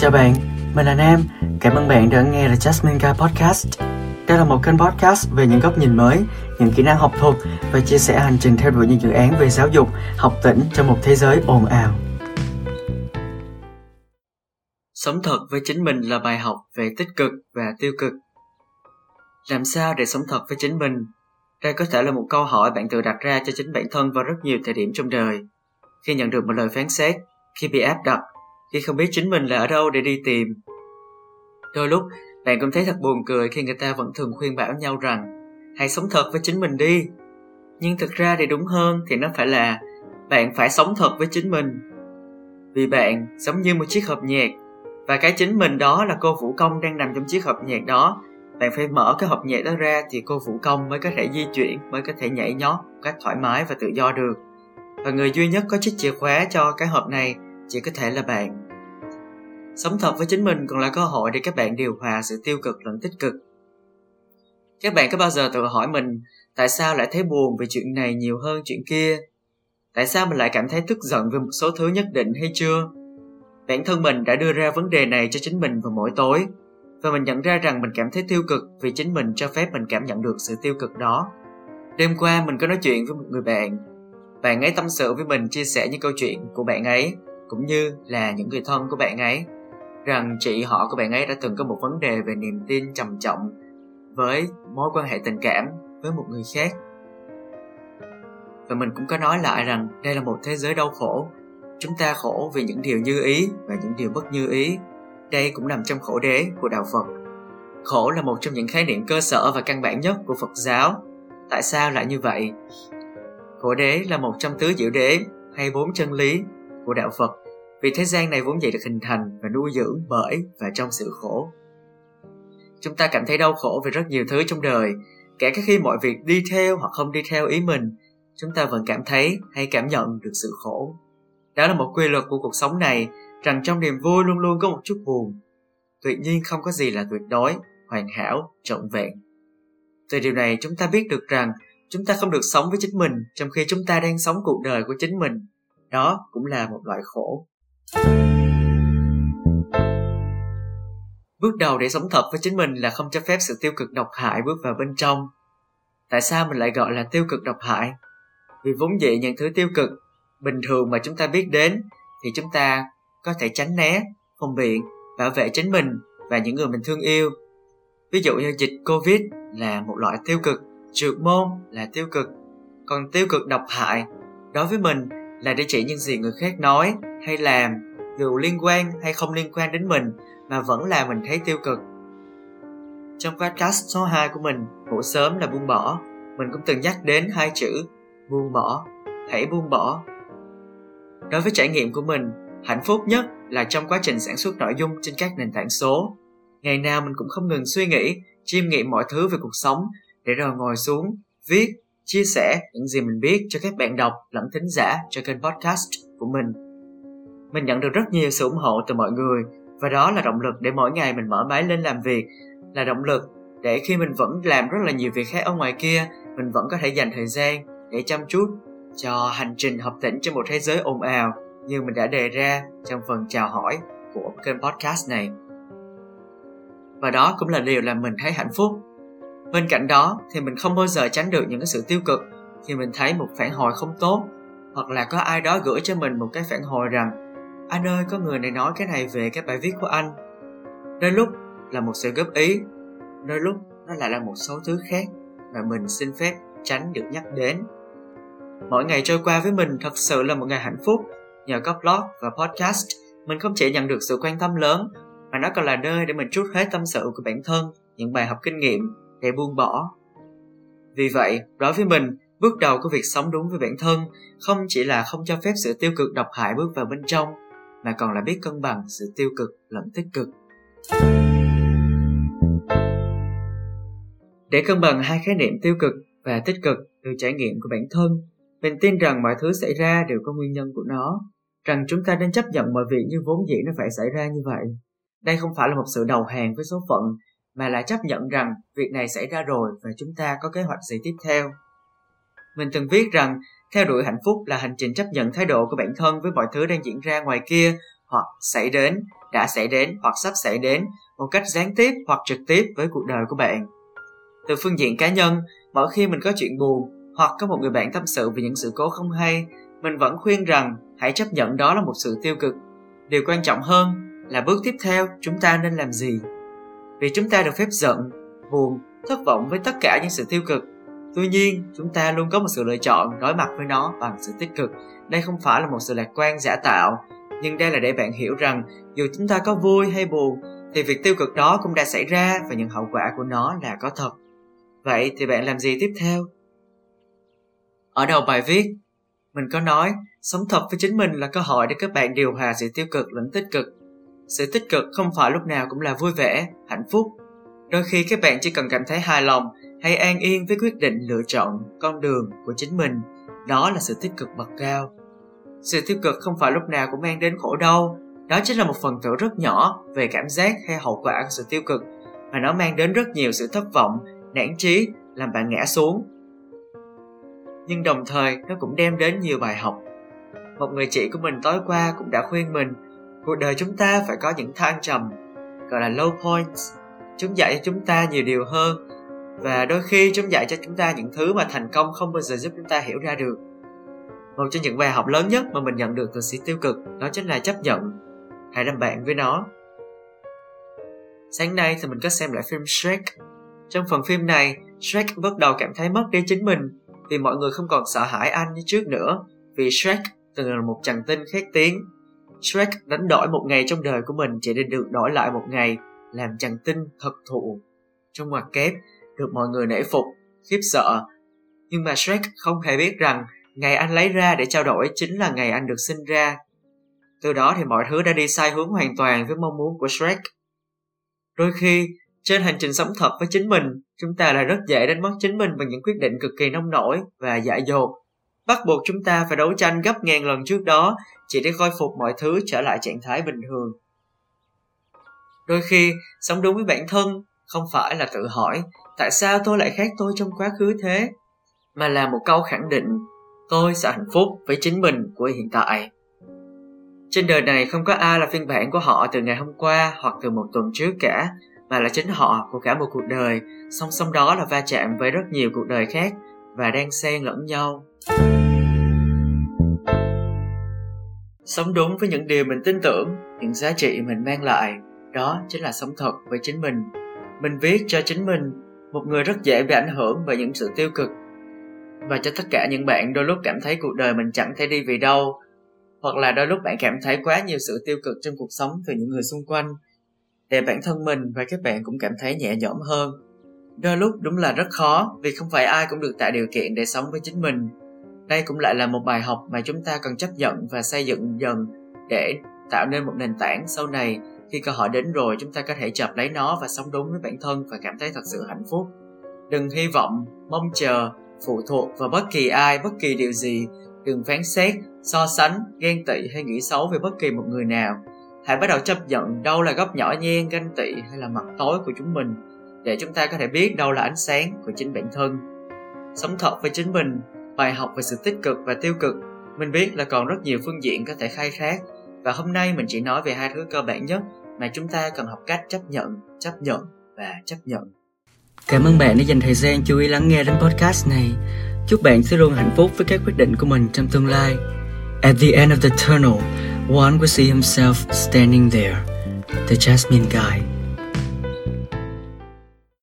Chào bạn, mình là Nam. Cảm ơn bạn đã nghe The Jasmine Guy Podcast. Đây là một kênh podcast về những góc nhìn mới, những kỹ năng học thuật và chia sẻ hành trình theo đuổi những dự án về giáo dục, học tỉnh trong một thế giới ồn ào. Sống thật với chính mình là bài học về tích cực và tiêu cực. Làm sao để sống thật với chính mình? Đây có thể là một câu hỏi bạn tự đặt ra cho chính bản thân vào rất nhiều thời điểm trong đời. Khi nhận được một lời phán xét, khi bị áp đặt khi không biết chính mình là ở đâu để đi tìm. Đôi lúc, bạn cũng thấy thật buồn cười khi người ta vẫn thường khuyên bảo nhau rằng hãy sống thật với chính mình đi. Nhưng thực ra thì đúng hơn thì nó phải là bạn phải sống thật với chính mình. Vì bạn giống như một chiếc hộp nhạc và cái chính mình đó là cô Vũ Công đang nằm trong chiếc hộp nhạc đó. Bạn phải mở cái hộp nhạc đó ra thì cô Vũ Công mới có thể di chuyển, mới có thể nhảy nhót một cách thoải mái và tự do được. Và người duy nhất có chiếc chìa khóa cho cái hộp này chỉ có thể là bạn sống thật với chính mình còn là cơ hội để các bạn điều hòa sự tiêu cực lẫn tích cực. Các bạn có bao giờ tự hỏi mình, tại sao lại thấy buồn về chuyện này nhiều hơn chuyện kia? Tại sao mình lại cảm thấy tức giận về một số thứ nhất định hay chưa? Bản thân mình đã đưa ra vấn đề này cho chính mình vào mỗi tối, và mình nhận ra rằng mình cảm thấy tiêu cực vì chính mình cho phép mình cảm nhận được sự tiêu cực đó. Đêm qua mình có nói chuyện với một người bạn. Bạn ấy tâm sự với mình chia sẻ những câu chuyện của bạn ấy, cũng như là những người thân của bạn ấy rằng chị họ của bạn ấy đã từng có một vấn đề về niềm tin trầm trọng với mối quan hệ tình cảm với một người khác. Và mình cũng có nói lại rằng đây là một thế giới đau khổ. Chúng ta khổ vì những điều như ý và những điều bất như ý. Đây cũng nằm trong khổ đế của đạo phật. Khổ là một trong những khái niệm cơ sở và căn bản nhất của phật giáo. Tại sao lại như vậy? Khổ đế là một trong tứ diệu đế hay bốn chân lý của đạo Phật vì thế gian này vốn vậy được hình thành và nuôi dưỡng bởi và trong sự khổ. Chúng ta cảm thấy đau khổ vì rất nhiều thứ trong đời, kể cả khi mọi việc đi theo hoặc không đi theo ý mình, chúng ta vẫn cảm thấy hay cảm nhận được sự khổ. Đó là một quy luật của cuộc sống này, rằng trong niềm vui luôn luôn có một chút buồn. Tuyệt nhiên không có gì là tuyệt đối, hoàn hảo, trọn vẹn. Từ điều này chúng ta biết được rằng chúng ta không được sống với chính mình trong khi chúng ta đang sống cuộc đời của chính mình đó cũng là một loại khổ bước đầu để sống thật với chính mình là không cho phép sự tiêu cực độc hại bước vào bên trong. Tại sao mình lại gọi là tiêu cực độc hại? Vì vốn dĩ những thứ tiêu cực bình thường mà chúng ta biết đến thì chúng ta có thể tránh né phòng biện bảo vệ chính mình và những người mình thương yêu. Ví dụ như dịch covid là một loại tiêu cực, trượt môn là tiêu cực. Còn tiêu cực độc hại đối với mình là để chỉ những gì người khác nói hay làm dù liên quan hay không liên quan đến mình mà vẫn làm mình thấy tiêu cực. Trong podcast số 2 của mình, ngủ sớm là buông bỏ, mình cũng từng nhắc đến hai chữ buông bỏ, hãy buông bỏ. Đối với trải nghiệm của mình, hạnh phúc nhất là trong quá trình sản xuất nội dung trên các nền tảng số. Ngày nào mình cũng không ngừng suy nghĩ, chiêm nghiệm mọi thứ về cuộc sống để rồi ngồi xuống, viết chia sẻ những gì mình biết cho các bạn đọc lẫn thính giả cho kênh podcast của mình. Mình nhận được rất nhiều sự ủng hộ từ mọi người và đó là động lực để mỗi ngày mình mở máy lên làm việc, là động lực để khi mình vẫn làm rất là nhiều việc khác ở ngoài kia, mình vẫn có thể dành thời gian để chăm chút cho hành trình học tỉnh trên một thế giới ồn ào như mình đã đề ra trong phần chào hỏi của kênh podcast này. Và đó cũng là điều làm mình thấy hạnh phúc bên cạnh đó, thì mình không bao giờ tránh được những cái sự tiêu cực khi mình thấy một phản hồi không tốt, hoặc là có ai đó gửi cho mình một cái phản hồi rằng, anh ơi, có người này nói cái này về cái bài viết của anh. Đôi lúc là một sự góp ý, đôi lúc nó lại là một số thứ khác mà mình xin phép tránh được nhắc đến. Mỗi ngày trôi qua với mình thật sự là một ngày hạnh phúc. Nhờ có blog và podcast, mình không chỉ nhận được sự quan tâm lớn, mà nó còn là nơi để mình trút hết tâm sự của bản thân, những bài học kinh nghiệm để buông bỏ. Vì vậy, đối với mình, bước đầu của việc sống đúng với bản thân không chỉ là không cho phép sự tiêu cực độc hại bước vào bên trong, mà còn là biết cân bằng sự tiêu cực lẫn tích cực. Để cân bằng hai khái niệm tiêu cực và tích cực từ trải nghiệm của bản thân, mình tin rằng mọi thứ xảy ra đều có nguyên nhân của nó, rằng chúng ta nên chấp nhận mọi việc như vốn dĩ nó phải xảy ra như vậy. Đây không phải là một sự đầu hàng với số phận mà là chấp nhận rằng việc này xảy ra rồi và chúng ta có kế hoạch gì tiếp theo. Mình từng viết rằng, theo đuổi hạnh phúc là hành trình chấp nhận thái độ của bản thân với mọi thứ đang diễn ra ngoài kia, hoặc xảy đến, đã xảy đến, hoặc sắp xảy đến, một cách gián tiếp hoặc trực tiếp với cuộc đời của bạn. Từ phương diện cá nhân, mỗi khi mình có chuyện buồn, hoặc có một người bạn tâm sự về những sự cố không hay, mình vẫn khuyên rằng hãy chấp nhận đó là một sự tiêu cực. Điều quan trọng hơn là bước tiếp theo chúng ta nên làm gì vì chúng ta được phép giận, buồn, thất vọng với tất cả những sự tiêu cực. Tuy nhiên, chúng ta luôn có một sự lựa chọn đối mặt với nó bằng sự tích cực. Đây không phải là một sự lạc quan giả tạo, nhưng đây là để bạn hiểu rằng dù chúng ta có vui hay buồn, thì việc tiêu cực đó cũng đã xảy ra và những hậu quả của nó là có thật. Vậy thì bạn làm gì tiếp theo? Ở đầu bài viết, mình có nói, sống thật với chính mình là cơ hội để các bạn điều hòa sự tiêu cực lẫn tích cực sự tích cực không phải lúc nào cũng là vui vẻ, hạnh phúc. Đôi khi các bạn chỉ cần cảm thấy hài lòng hay an yên với quyết định lựa chọn con đường của chính mình. Đó là sự tích cực bậc cao. Sự tiêu cực không phải lúc nào cũng mang đến khổ đau. Đó chính là một phần tử rất nhỏ về cảm giác hay hậu quả của sự tiêu cực, mà nó mang đến rất nhiều sự thất vọng, nản trí làm bạn ngã xuống. Nhưng đồng thời, nó cũng đem đến nhiều bài học. Một người chị của mình tối qua cũng đã khuyên mình cuộc đời chúng ta phải có những thăng trầm, gọi là low points. Chúng dạy cho chúng ta nhiều điều hơn và đôi khi chúng dạy cho chúng ta những thứ mà thành công không bao giờ giúp chúng ta hiểu ra được. Một trong những bài học lớn nhất mà mình nhận được từ sự tiêu cực đó chính là chấp nhận. Hãy làm bạn với nó. Sáng nay thì mình có xem lại phim Shrek. Trong phần phim này, Shrek bắt đầu cảm thấy mất đi chính mình vì mọi người không còn sợ hãi anh như trước nữa, vì Shrek từng là một chàng tinh khét tiếng. Shrek đánh đổi một ngày trong đời của mình chỉ để được đổi lại một ngày, làm chàng tinh thật thụ. Trong ngoặc kép, được mọi người nể phục, khiếp sợ. Nhưng mà Shrek không hề biết rằng ngày anh lấy ra để trao đổi chính là ngày anh được sinh ra. Từ đó thì mọi thứ đã đi sai hướng hoàn toàn với mong muốn của Shrek. Đôi khi, trên hành trình sống thật với chính mình, chúng ta lại rất dễ đánh mất chính mình bằng những quyết định cực kỳ nông nổi và dại dột bắt buộc chúng ta phải đấu tranh gấp ngàn lần trước đó chỉ để khôi phục mọi thứ trở lại trạng thái bình thường. Đôi khi, sống đúng với bản thân không phải là tự hỏi, tại sao tôi lại khác tôi trong quá khứ thế? Mà là một câu khẳng định, tôi sẽ hạnh phúc với chính mình của hiện tại. Trên đời này không có ai là phiên bản của họ từ ngày hôm qua hoặc từ một tuần trước cả, mà là chính họ của cả một cuộc đời. Song song đó là va chạm với rất nhiều cuộc đời khác và đang xen lẫn nhau. Sống đúng với những điều mình tin tưởng, những giá trị mình mang lại, đó chính là sống thật với chính mình. Mình viết cho chính mình, một người rất dễ bị ảnh hưởng bởi những sự tiêu cực. Và cho tất cả những bạn đôi lúc cảm thấy cuộc đời mình chẳng thể đi vì đâu, hoặc là đôi lúc bạn cảm thấy quá nhiều sự tiêu cực trong cuộc sống từ những người xung quanh, để bản thân mình và các bạn cũng cảm thấy nhẹ nhõm hơn đôi lúc đúng là rất khó, vì không phải ai cũng được tạo điều kiện để sống với chính mình. Đây cũng lại là một bài học mà chúng ta cần chấp nhận và xây dựng dần để tạo nên một nền tảng sau này. Khi cơ hội đến rồi, chúng ta có thể chập lấy nó và sống đúng với bản thân và cảm thấy thật sự hạnh phúc. Đừng hy vọng, mong chờ, phụ thuộc vào bất kỳ ai, bất kỳ điều gì. Đừng phán xét, so sánh, ghen tị hay nghĩ xấu về bất kỳ một người nào. Hãy bắt đầu chấp nhận đâu là góc nhỏ nhen, ganh tị hay là mặt tối của chúng mình để chúng ta có thể biết đâu là ánh sáng của chính bản thân. Sống thật với chính mình, bài học về sự tích cực và tiêu cực, mình biết là còn rất nhiều phương diện có thể khai thác. Và hôm nay mình chỉ nói về hai thứ cơ bản nhất mà chúng ta cần học cách chấp nhận chấp nhận và chấp nhận. Cảm ơn bạn đã dành thời gian chú ý lắng nghe đến podcast này. Chúc bạn sẽ luôn hạnh phúc với các quyết định của mình trong tương lai. At the end of the tunnel, one will see himself standing there, the jasmine guy.